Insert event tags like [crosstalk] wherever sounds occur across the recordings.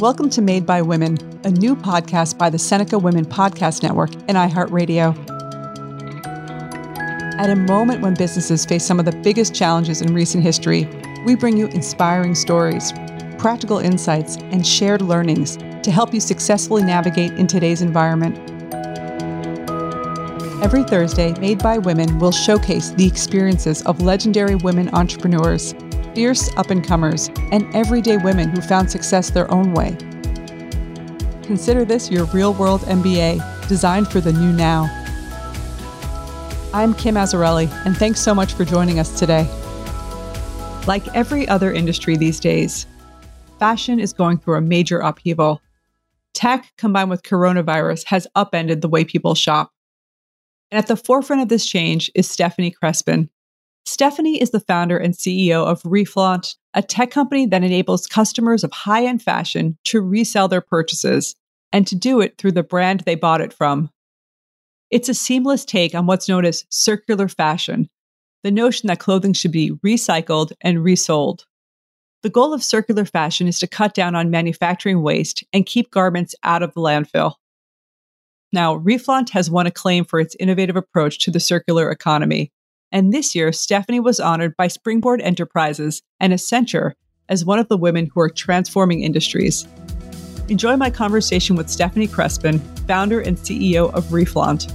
Welcome to Made by Women, a new podcast by the Seneca Women Podcast Network and iHeartRadio. At a moment when businesses face some of the biggest challenges in recent history, we bring you inspiring stories, practical insights, and shared learnings to help you successfully navigate in today's environment. Every Thursday, Made by Women will showcase the experiences of legendary women entrepreneurs fierce up and comers, and everyday women who found success their own way. Consider this your real world MBA, designed for the new now. I'm Kim Azzarelli, and thanks so much for joining us today. Like every other industry these days, fashion is going through a major upheaval. Tech combined with coronavirus has upended the way people shop. And at the forefront of this change is Stephanie Crespin, Stephanie is the founder and CEO of Reflaunt, a tech company that enables customers of high end fashion to resell their purchases and to do it through the brand they bought it from. It's a seamless take on what's known as circular fashion, the notion that clothing should be recycled and resold. The goal of circular fashion is to cut down on manufacturing waste and keep garments out of the landfill. Now, Reflaunt has won acclaim for its innovative approach to the circular economy and this year, Stephanie was honored by Springboard Enterprises and Accenture as one of the women who are transforming industries. Enjoy my conversation with Stephanie Crespin, founder and CEO of Reflaunt.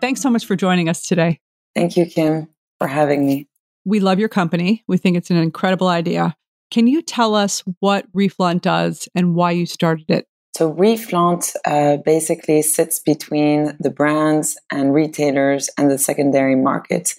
Thanks so much for joining us today. Thank you, Kim, for having me. We love your company. We think it's an incredible idea. Can you tell us what Reflaunt does and why you started it? So Reflaunt uh, basically sits between the brands and retailers and the secondary market.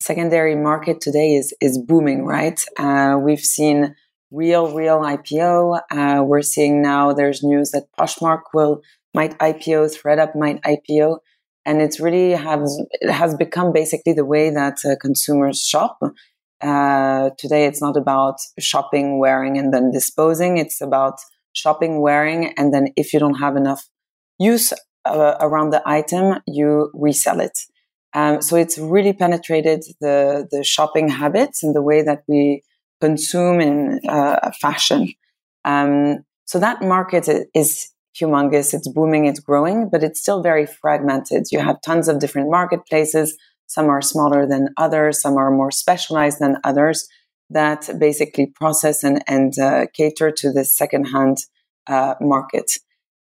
Secondary market today is is booming, right? Uh, we've seen RealReal IPO. Uh, we're seeing now there's news that Poshmark will might IPO, ThredUp might IPO, and it's really has it has become basically the way that uh, consumers shop. Uh, today, it's not about shopping, wearing, and then disposing. It's about shopping, wearing, and then if you don't have enough use uh, around the item, you resell it. Um, so it's really penetrated the the shopping habits and the way that we consume in uh, fashion. Um, so that market is humongous. It's booming. It's growing, but it's still very fragmented. You have tons of different marketplaces. Some are smaller than others. Some are more specialized than others that basically process and, and uh, cater to the secondhand uh, market.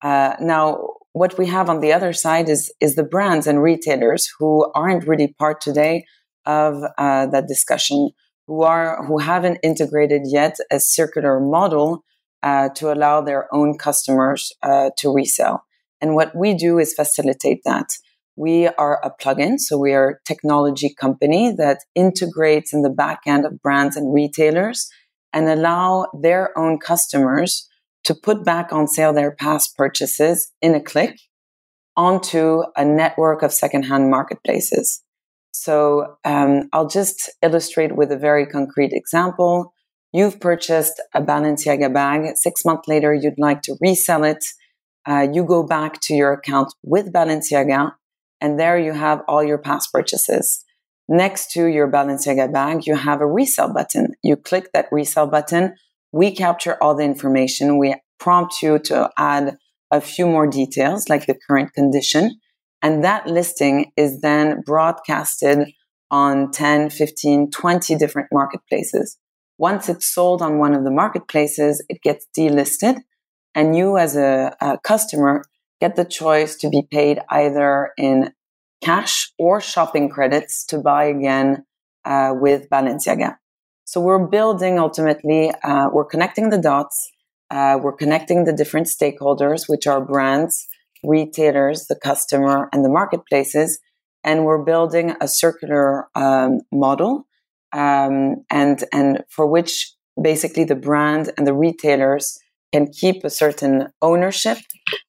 Uh, now, what we have on the other side is is the brands and retailers who aren't really part today of uh, that discussion, who are who haven't integrated yet a circular model uh, to allow their own customers uh, to resell. And what we do is facilitate that. We are a plugin, so we are a technology company that integrates in the back end of brands and retailers and allow their own customers to put back on sale their past purchases in a click onto a network of secondhand marketplaces. So um, I'll just illustrate with a very concrete example. You've purchased a Balenciaga bag. Six months later, you'd like to resell it. Uh, you go back to your account with Balenciaga and there you have all your past purchases. Next to your Balenciaga bag, you have a resell button. You click that resell button. We capture all the information. We prompt you to add a few more details like the current condition. And that listing is then broadcasted on 10, 15, 20 different marketplaces. Once it's sold on one of the marketplaces, it gets delisted and you as a, a customer get the choice to be paid either in cash or shopping credits to buy again uh, with Balenciaga. So we're building ultimately, uh, we're connecting the dots, uh, we're connecting the different stakeholders, which are brands, retailers, the customer, and the marketplaces, and we're building a circular um, model, um, and and for which basically the brand and the retailers can keep a certain ownership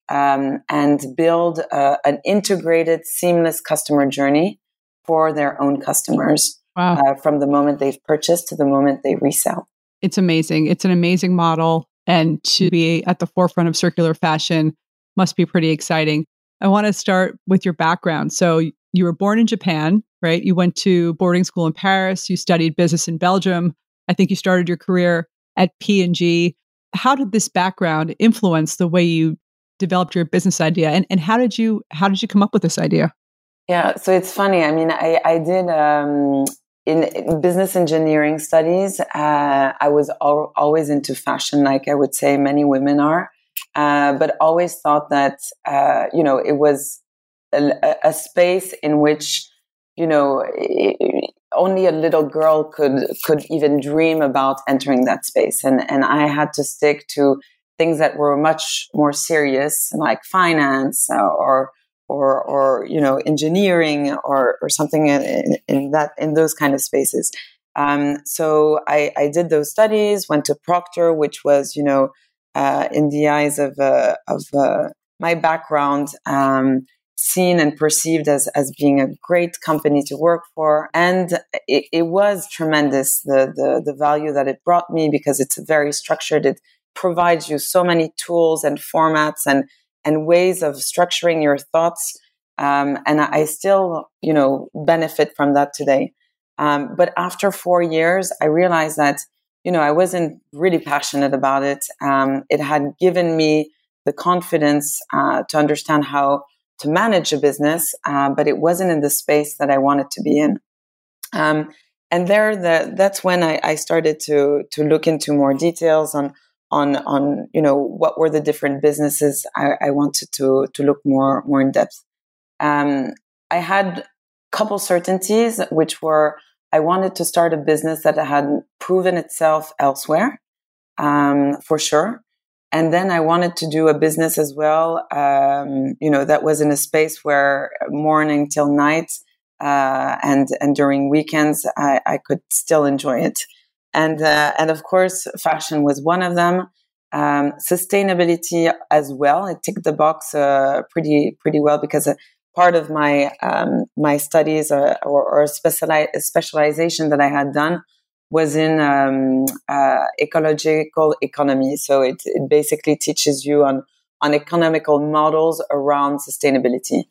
um, and build a, an integrated, seamless customer journey for their own customers wow. uh, from the moment they've purchased to the moment they resell. It's amazing. It's an amazing model. And to be at the forefront of circular fashion must be pretty exciting. I want to start with your background. So, you were born in Japan, right? You went to boarding school in Paris. You studied business in Belgium. I think you started your career at P&G. How did this background influence the way you developed your business idea and, and how did you how did you come up with this idea? Yeah, so it's funny. I mean, I, I did um, in, in, business engineering studies. Uh, I was al- always into fashion, like I would say many women are, uh, but always thought that uh, you know it was a, a, space in which you know only a little girl could could even dream about entering that space, and and I had to stick to things that were much more serious, like finance or or or you know engineering or or something in, in that in those kind of spaces. Um, so I, I did those studies, went to Procter which was you know uh, in the eyes of uh, of uh, my background. Um, seen and perceived as, as being a great company to work for. And it, it was tremendous, the, the, the value that it brought me because it's very structured. It provides you so many tools and formats and and ways of structuring your thoughts. Um, and I still, you know, benefit from that today. Um, but after four years, I realized that, you know, I wasn't really passionate about it. Um, it had given me the confidence uh, to understand how to manage a business, uh, but it wasn't in the space that I wanted to be in. Um, and there, the, that's when I, I started to to look into more details on on on you know what were the different businesses I, I wanted to to look more more in depth. Um, I had a couple certainties, which were I wanted to start a business that had proven itself elsewhere, um, for sure. And then I wanted to do a business as well, um, you know, that was in a space where morning till night uh, and and during weekends I, I could still enjoy it and uh, and of course, fashion was one of them. Um, sustainability as well. It ticked the box uh, pretty pretty well because uh, part of my um, my studies uh, or, or speciali- specialization that I had done was in um, uh, ecological economy. So it, it basically teaches you on on economical models around sustainability.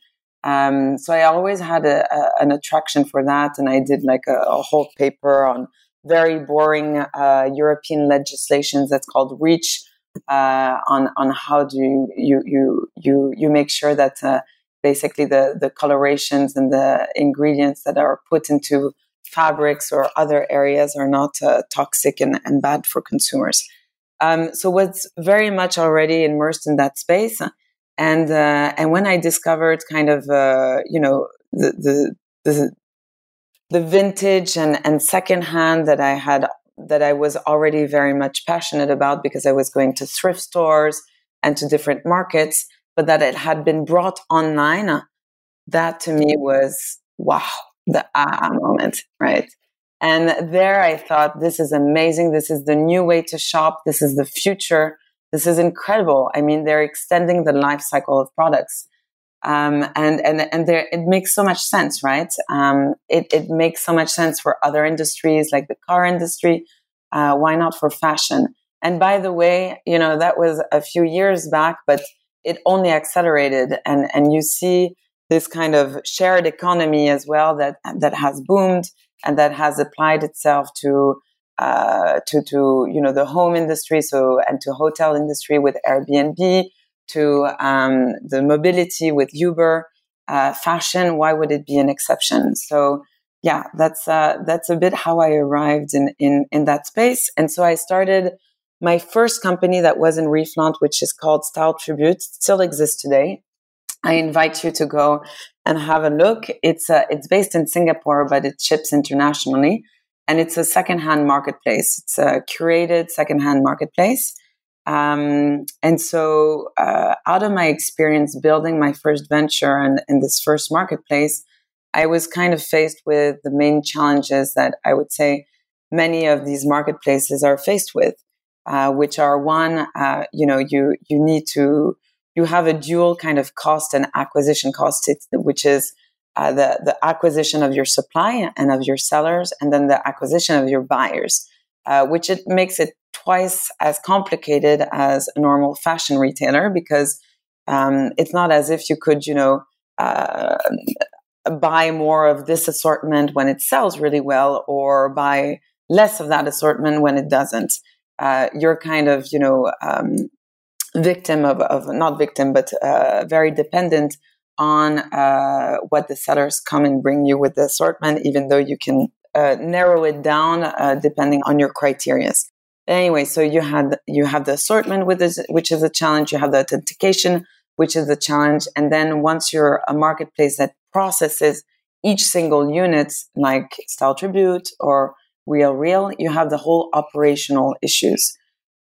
Um, so I always had a, a, an attraction for that, and I did like a, a whole paper on very boring uh, European legislations that's called REACH uh, on on how do you you you you, make sure that uh, basically the the colorations and the ingredients that are put into fabrics or other areas are not uh, toxic and, and bad for consumers. Um, so was very much already immersed in that space, and uh, and when I discovered kind of uh, you know the, the the the vintage and, and secondhand that I had that I was already very much passionate about because I was going to thrift stores and to different markets, but that it had been brought online. That to me was wow, the aha moment, right? And there I thought, this is amazing. This is the new way to shop. This is the future. This is incredible. I mean, they're extending the life cycle of products. Um, and and and there it makes so much sense, right? Um, it it makes so much sense for other industries like the car industry. Uh, why not for fashion? And by the way, you know that was a few years back, but it only accelerated, and and you see this kind of shared economy as well that that has boomed and that has applied itself to uh, to to you know the home industry, so and to hotel industry with Airbnb to um, the mobility with Uber, uh, fashion, why would it be an exception? So yeah, that's uh, that's a bit how I arrived in, in in that space. And so I started my first company that was in Reflaunt, which is called Style Tribute, still exists today. I invite you to go and have a look. It's uh, it's based in Singapore, but it ships internationally, and it's a secondhand marketplace. It's a curated secondhand marketplace. Um, and so, uh, out of my experience building my first venture and in this first marketplace, I was kind of faced with the main challenges that I would say many of these marketplaces are faced with, uh, which are one, uh, you know, you you need to you have a dual kind of cost and acquisition cost, which is uh, the the acquisition of your supply and of your sellers, and then the acquisition of your buyers, uh, which it makes it twice as complicated as a normal fashion retailer because um, it's not as if you could, you know, uh, buy more of this assortment when it sells really well or buy less of that assortment when it doesn't. Uh, you're kind of, you know, um, victim of, of, not victim, but uh, very dependent on uh, what the sellers come and bring you with the assortment, even though you can uh, narrow it down uh, depending on your criteria. Anyway, so you had you have the assortment with this, which is a challenge. You have the authentication, which is a challenge, and then once you're a marketplace that processes each single unit, like Style Tribute or RealReal, you have the whole operational issues,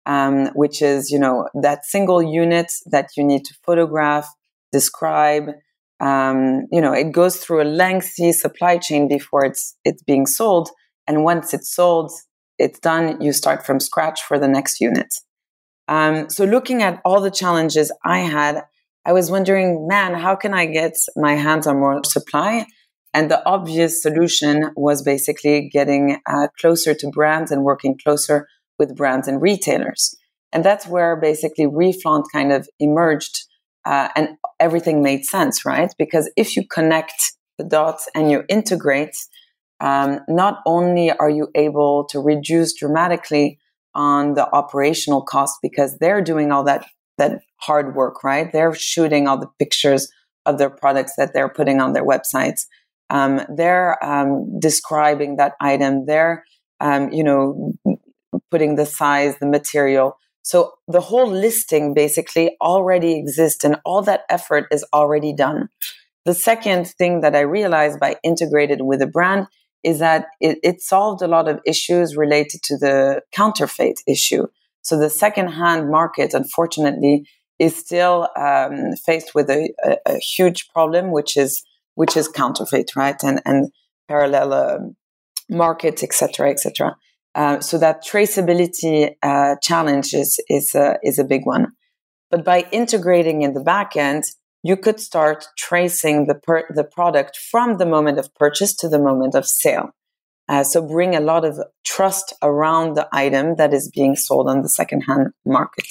um, which is you know that single unit that you need to photograph, describe. Um, you know, it goes through a lengthy supply chain before it's it's being sold, and once it's sold, it's done. You start from scratch for the next unit. Um, so looking at all the challenges I had, I was wondering, man, how can I get my hands on more supply? And the obvious solution was basically getting uh, closer to brands and working closer with brands and retailers. And that's where basically Reflaunt kind of emerged uh, and everything made sense, right? Because if you connect the dots and you integrate, um, not only are you able to reduce dramatically on the operational cost because they're doing all that that hard work, right? They're shooting all the pictures of their products that they're putting on their websites. Um, they're um, describing that item. They're, um, you know, putting the size, the material. So the whole listing basically already exists and all that effort is already done. The second thing that I realized by integrated with a brand is that it, it solved a lot of issues related to the counterfeit issue. So the secondhand market, unfortunately, is still um, faced with a, a, a, huge problem, which is which is counterfeit, right, and and parallel um, markets, etc., etc. Uh, so that traceability uh, challenge is is a, is a big one. But by integrating in the back end, you could start tracing the, per- the product from the moment of purchase to the moment of sale. Uh, so bring a lot of trust around the item that is being sold on the secondhand market.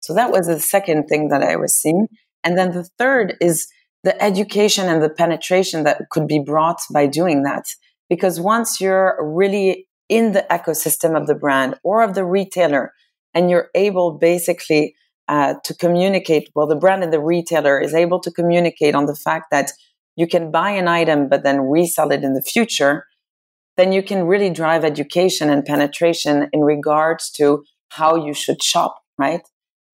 So that was the second thing that I was seeing. And then the third is the education and the penetration that could be brought by doing that. Because once you're really in the ecosystem of the brand or of the retailer and you're able basically uh, to communicate. Well, the brand and the retailer is able to communicate on the fact that you can buy an item but then resell it in the future. Then you can really drive education and penetration in regards to how you should shop, right?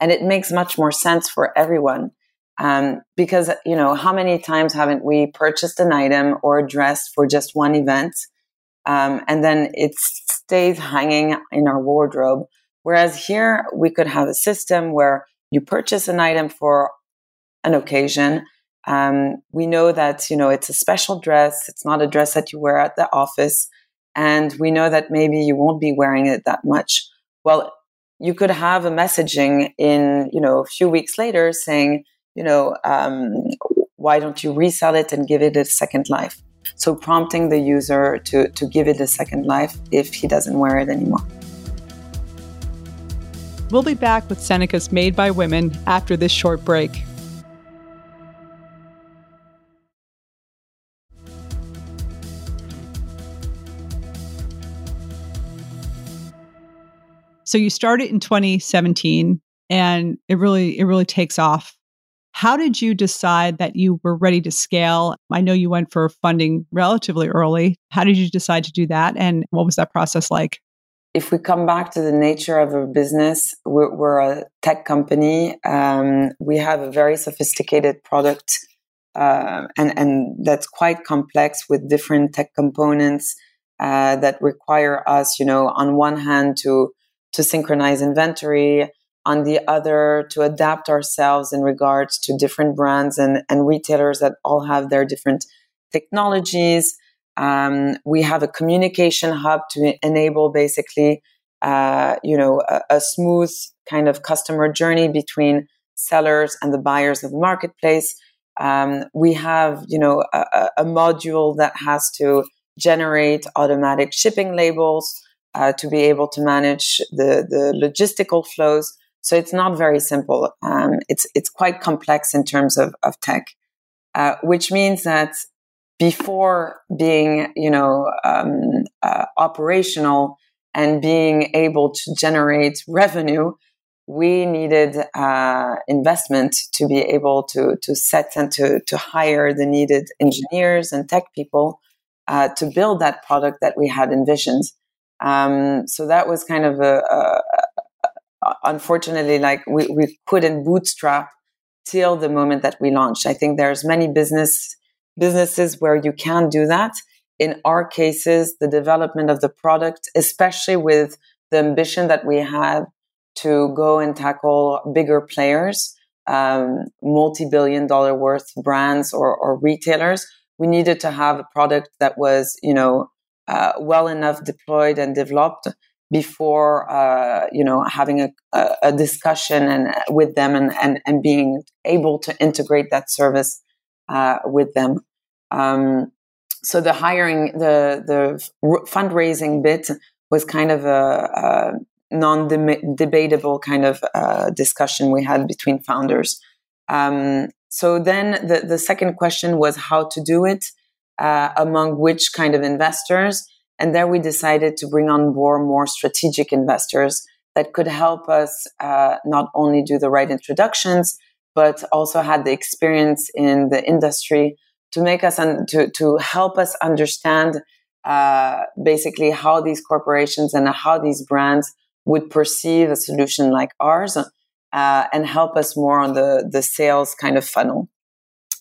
And it makes much more sense for everyone. Um, because, you know, how many times haven't we purchased an item or a dress for just one event? Um, and then it stays hanging in our wardrobe Whereas here we could have a system where you purchase an item for an occasion. Um, we know that, you know, it's a special dress. It's not a dress that you wear at the office. And we know that maybe you won't be wearing it that much. Well, you could have a messaging in, you know, a few weeks later saying, you know, um, why don't you resell it and give it a second life? So prompting the user to, to give it a second life if he doesn't wear it anymore. We'll be back with Seneca's Made by Women after this short break. So you started in 2017 and it really it really takes off. How did you decide that you were ready to scale? I know you went for funding relatively early. How did you decide to do that and what was that process like? if we come back to the nature of our business, we're, we're a tech company. Um, we have a very sophisticated product, uh, and and that's quite complex with different tech components uh, that require us, you know, on one hand to to synchronize inventory, on the other to adapt ourselves in regards to different brands and, and retailers that all have their different technologies. Um, we have a communication hub to enable basically, uh, you know, a, a, smooth kind of customer journey between sellers and the buyers of the marketplace. Um, we have, you know, a, a, module that has to generate automatic shipping labels uh, to be able to manage the, the logistical flows. So it's not very simple. Um, it's it's quite complex in terms of of tech, uh, which means that before being, you know, um, uh, operational and being able to generate revenue, we needed uh, investment to be able to to set and to to hire the needed engineers and tech people uh, to build that product that we had envisioned. Um, so that was kind of a, a, a, unfortunately like we, we couldn't bootstrap till the moment that we launched. I think there's many business businesses where you can do that. In our cases, the development of the product, especially with the ambition that we have to go and tackle bigger players, um, multi-billion dollar worth brands or, or, retailers, we needed to have a product that was, you know, uh, well enough deployed and developed before, uh, you know, having a, a, discussion and with them and, and, and being able to integrate that service uh, with them. Um, so the hiring, the the fundraising bit was kind of a, a non-debatable kind of uh, discussion we had between founders. Um, so then the the second question was how to do it, uh, among which kind of investors, and there we decided to bring on board more strategic investors that could help us uh, not only do the right introductions, but also had the experience in the industry to make us un- to to help us understand uh, basically how these corporations and how these brands would perceive a solution like ours uh, and help us more on the the sales kind of funnel.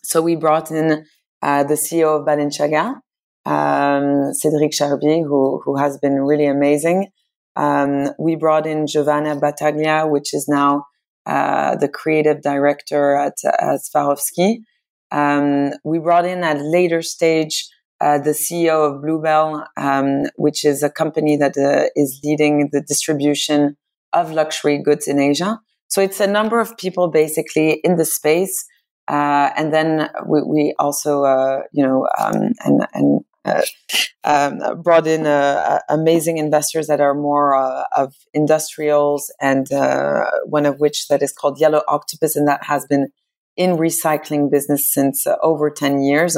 So we brought in uh, the CEO of Balenciaga, um, Cédric Charbit, who who has been really amazing. Um, we brought in Giovanna Battaglia, which is now uh, the creative director at, at Swarovski. Um, we brought in at later stage uh, the CEO of Bluebell, um, which is a company that uh, is leading the distribution of luxury goods in Asia. So it's a number of people basically in the space. Uh, and then we, we also, uh, you know, um, and, and um, brought in uh, amazing investors that are more of industrials, and one of which that is called Yellow Octopus, and that has been in recycling business since uh, over 10 years.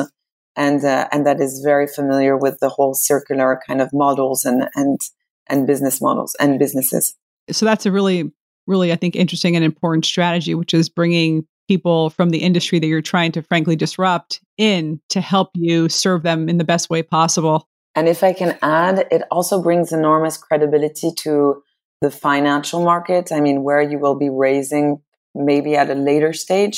And uh, and that is very familiar with the whole circular kind of models and and and business models and businesses. So that's a really really i think interesting and important strategy which is bringing people from the industry that you're trying to frankly disrupt in to help you serve them in the best way possible and if i can add it also brings enormous credibility to the financial market i mean where you will be raising maybe at a later stage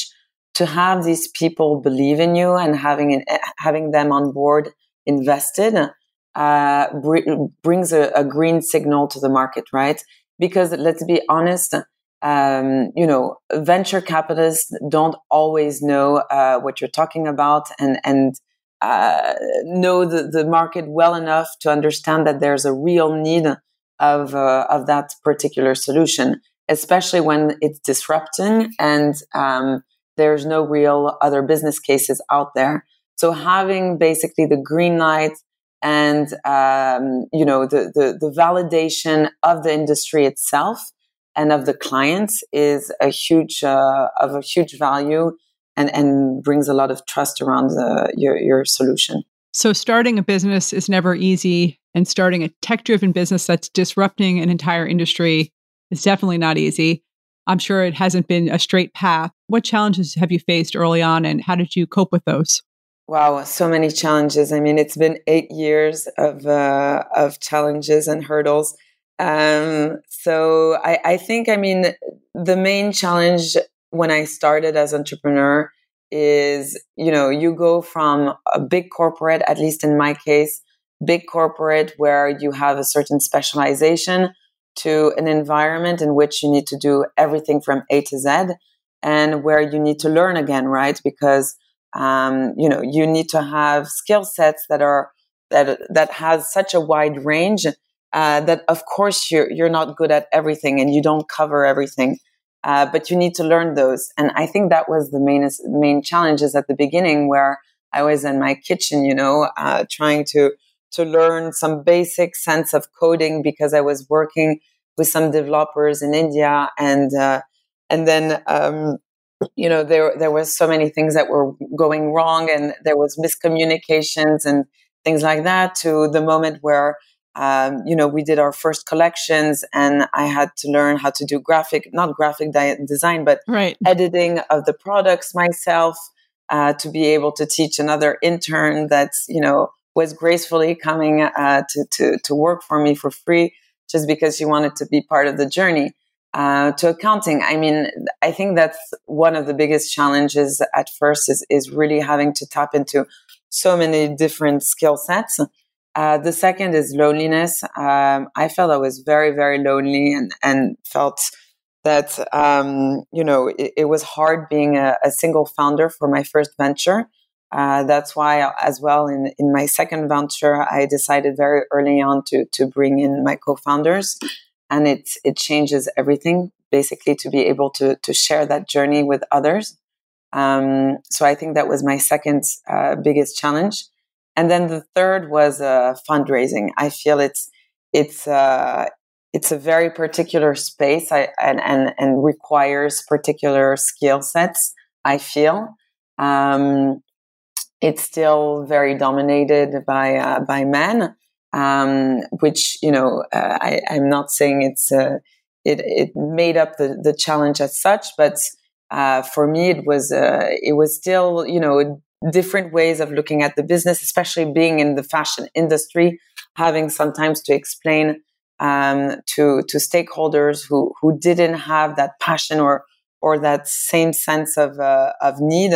to have these people believe in you and having an, having them on board invested uh, br- brings a, a, green signal to the market, right? Because let's be honest, um, you know, venture capitalists don't always know uh, what you're talking about and and uh, know the, the market well enough to understand that there's a real need of uh, of that particular solution, especially when it's disrupting and um, there's no real other business cases out there. So having basically the green light and um, you know the, the, the validation of the industry itself and of the clients is a huge uh, of a huge value and and brings a lot of trust around the, your your solution. So starting a business is never easy, and starting a tech driven business that's disrupting an entire industry is definitely not easy. I'm sure it hasn't been a straight path. What challenges have you faced early on and how did you cope with those? Wow, so many challenges. I mean, it's been eight years of uh, of challenges and hurdles. Um, so I, I think, I mean, the main challenge when I started as entrepreneur is, you know, you go from a big corporate, at least in my case, big corporate where you have a certain specialization to an environment in which you need to do everything from A to Z and where you need to learn again, right? Because um, you know you need to have skill sets that are that that has such a wide range uh, that of course you're you're not good at everything and you don't cover everything. Uh, but you need to learn those, and I think that was the main main challenges at the beginning, where I was in my kitchen, you know, uh, trying to to learn some basic sense of coding because I was working with some developers in India and uh, and then um, you know, there there was so many things that were going wrong, and there was miscommunications and things like that. To the moment where um, you know, we did our first collections and I had to learn how to do graphic, not graphic di- design, but right. editing of the products myself uh, to be able to teach another intern that's, you know, was gracefully coming uh, to, to, to work for me for free just because she wanted to be part of the journey. Uh, to accounting, I mean, I think that's one of the biggest challenges at first is, is really having to tap into so many different skill sets uh, the second is loneliness. Um, I felt I was very, very lonely and, and felt that, um, you know, it, it, was hard being a, a, single founder for my first venture. Uh, that's why, as well, in, in my second venture, I decided very early on to, to bring in my co founders. And it, it changes everything, basically, to be able to, to share that journey with others. Um, so I think that was my second uh, biggest challenge. And then the third was uh, fundraising. I feel it's it's uh, it's a very particular space I, and, and and requires particular skill sets. I feel um, it's still very dominated by uh, by men, um, which you know uh, I, am not saying it's uh, it it made up the the challenge as such, but uh, for me it was uh, it was still you know different ways of looking at the business, especially being in the fashion industry, having sometimes to explain um, to to stakeholders who who didn't have that passion or or that same sense of uh, of need.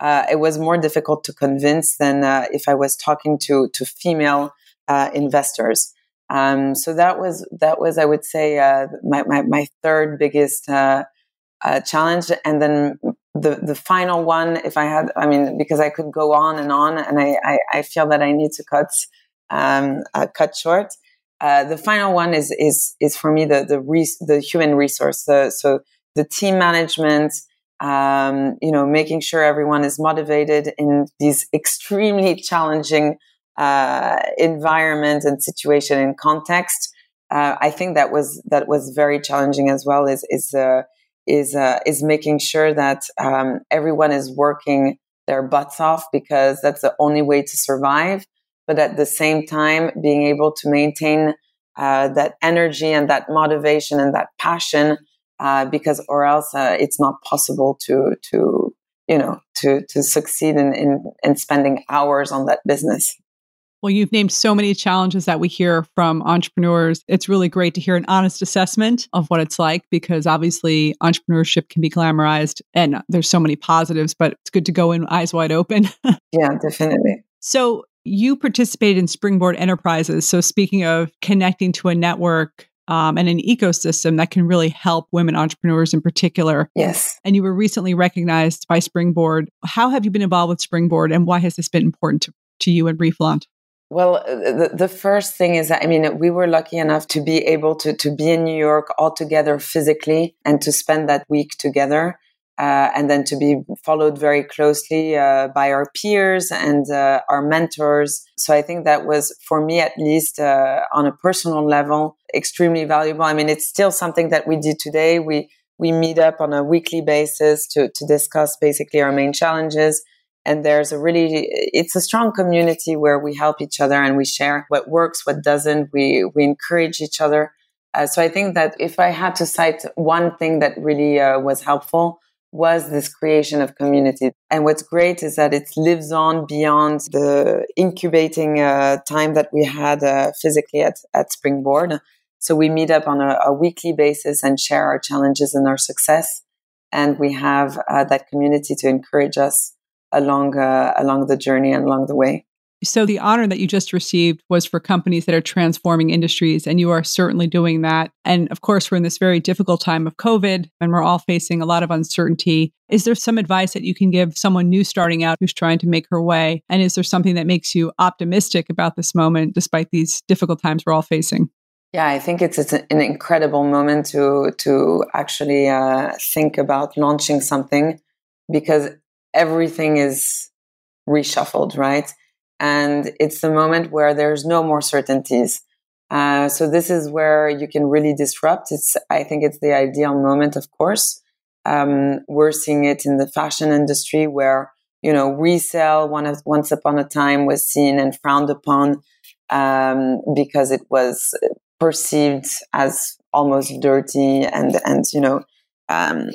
Uh, it was more difficult to convince than uh, if I was talking to to female uh, investors. Um, so that was that was I would say uh, my, my, my third biggest uh, challenge, and then the the final one if i had i mean because i could go on and on and i i, I feel that i need to cut um, uh, cut short. Uh, the final one is is is for me the the res- the human resource the, so the team management um, you know making sure everyone is motivated in these extremely challenging uh, environment and situation and context. Uh, i think that was that was very challenging as well is is uh, is uh, is making sure that um, everyone is working their butts off because that's the only way to survive. But at the same time, being able to maintain uh, that energy and that motivation and that passion, uh, because or else uh, it's not possible to to you know to to succeed in, in in spending hours on that business. Well, you've named so many challenges that we hear from entrepreneurs. It's really great to hear an honest assessment of what it's like because obviously entrepreneurship can be glamorized and there's so many positives, but it's good to go in eyes wide open. [laughs] yeah, definitely. So, you participated in Springboard Enterprises. So, speaking of connecting to a network, um, and an ecosystem that can really help women entrepreneurs in particular. Yes. And you were recently recognized by Springboard. How have you been involved with Springboard and why has this been important to, to you and Reflaunt? Well, uh, the, the first thing is, that I mean, we were lucky enough to be able to, to be in New York all together physically and to spend that week together. Uh, and then to be followed very closely uh, by our peers and uh, our mentors. So I think that was, for me at least, uh, on a personal level, extremely valuable. I mean, it's still something that we do today. We we meet up on a weekly basis to to discuss basically our main challenges and there's a really it's a strong community where we help each other and we share what works what doesn't. We we encourage each other. Uh, so i think that if i had to cite one thing that really uh, was helpful was this creation of community. And what's great is that it lives on beyond the incubating uh, time that we had uh, physically at, at springboard. So we meet up on a, a, weekly basis and share our challenges and our success. And we have uh, that community to encourage us along uh, along the journey and along the way. So the honor that you just received was for companies that are transforming industries and you are certainly doing that. And of course, we're in this very difficult time of COVID and we're all facing a lot of uncertainty. Is there some advice that you can give someone new starting out who's trying to make her way? And is there something that makes you optimistic about this moment despite these difficult times we're all facing? Yeah, I think it's, it's an incredible moment to to actually uh, think about launching something because everything is reshuffled, right? And it's the moment where there's no more certainties. Uh, so this is where you can really disrupt. It's, I think it's the ideal moment, of course. Um, we're seeing it in the fashion industry where, you know, resale one of, once upon a time was seen and frowned upon um, because it was perceived as almost dirty and, and you know, um,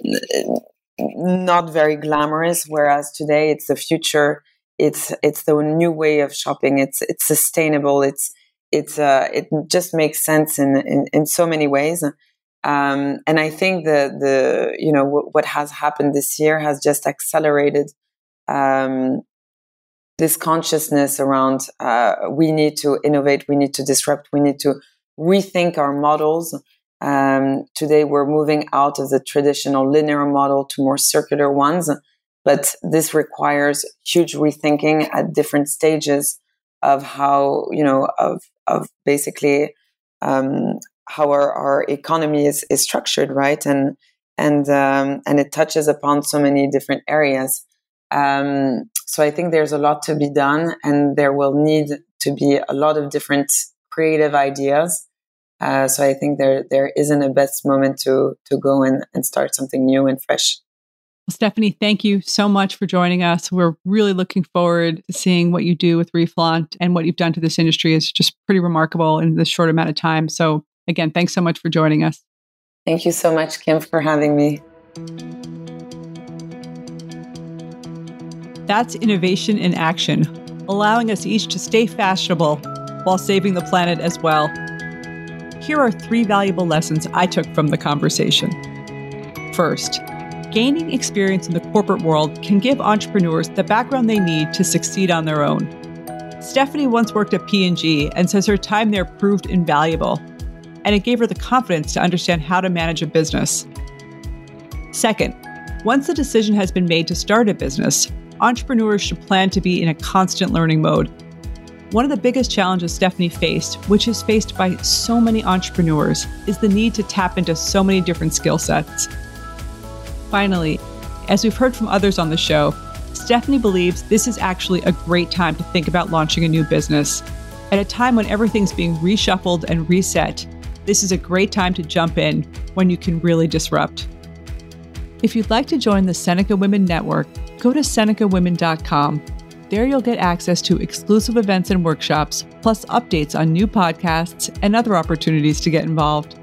not very glamorous. Whereas today it's the future. It's it's the new way of shopping. It's it's sustainable. It's it's uh, it just makes sense in in, in so many ways. Um, and I think the the you know w- what has happened this year has just accelerated um, this consciousness around uh, we need to innovate, we need to disrupt, we need to rethink our models. Um, today, we're moving out of the traditional linear model to more circular ones, but this requires huge rethinking at different stages of how you know of of basically um, how our, our economy is, is structured, right? And and um, and it touches upon so many different areas. Um, so I think there's a lot to be done, and there will need to be a lot of different creative ideas. Uh, so I think there there isn't a best moment to to go and, and start something new and fresh. Well, Stephanie, thank you so much for joining us. We're really looking forward to seeing what you do with Reflaunt and what you've done to this industry is just pretty remarkable in this short amount of time. So again, thanks so much for joining us. Thank you so much, Kim, for having me. That's innovation in action, allowing us each to stay fashionable while saving the planet as well. Here are three valuable lessons I took from the conversation. First, gaining experience in the corporate world can give entrepreneurs the background they need to succeed on their own. Stephanie once worked at P&G and says her time there proved invaluable, and it gave her the confidence to understand how to manage a business. Second, once the decision has been made to start a business, entrepreneurs should plan to be in a constant learning mode. One of the biggest challenges Stephanie faced, which is faced by so many entrepreneurs, is the need to tap into so many different skill sets. Finally, as we've heard from others on the show, Stephanie believes this is actually a great time to think about launching a new business. At a time when everything's being reshuffled and reset, this is a great time to jump in when you can really disrupt. If you'd like to join the Seneca Women Network, go to senecawomen.com. There you'll get access to exclusive events and workshops, plus updates on new podcasts and other opportunities to get involved.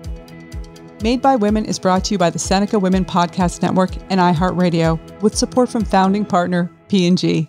Made by Women is brought to you by the Seneca Women Podcast Network and iHeartRadio, with support from founding partner P&G.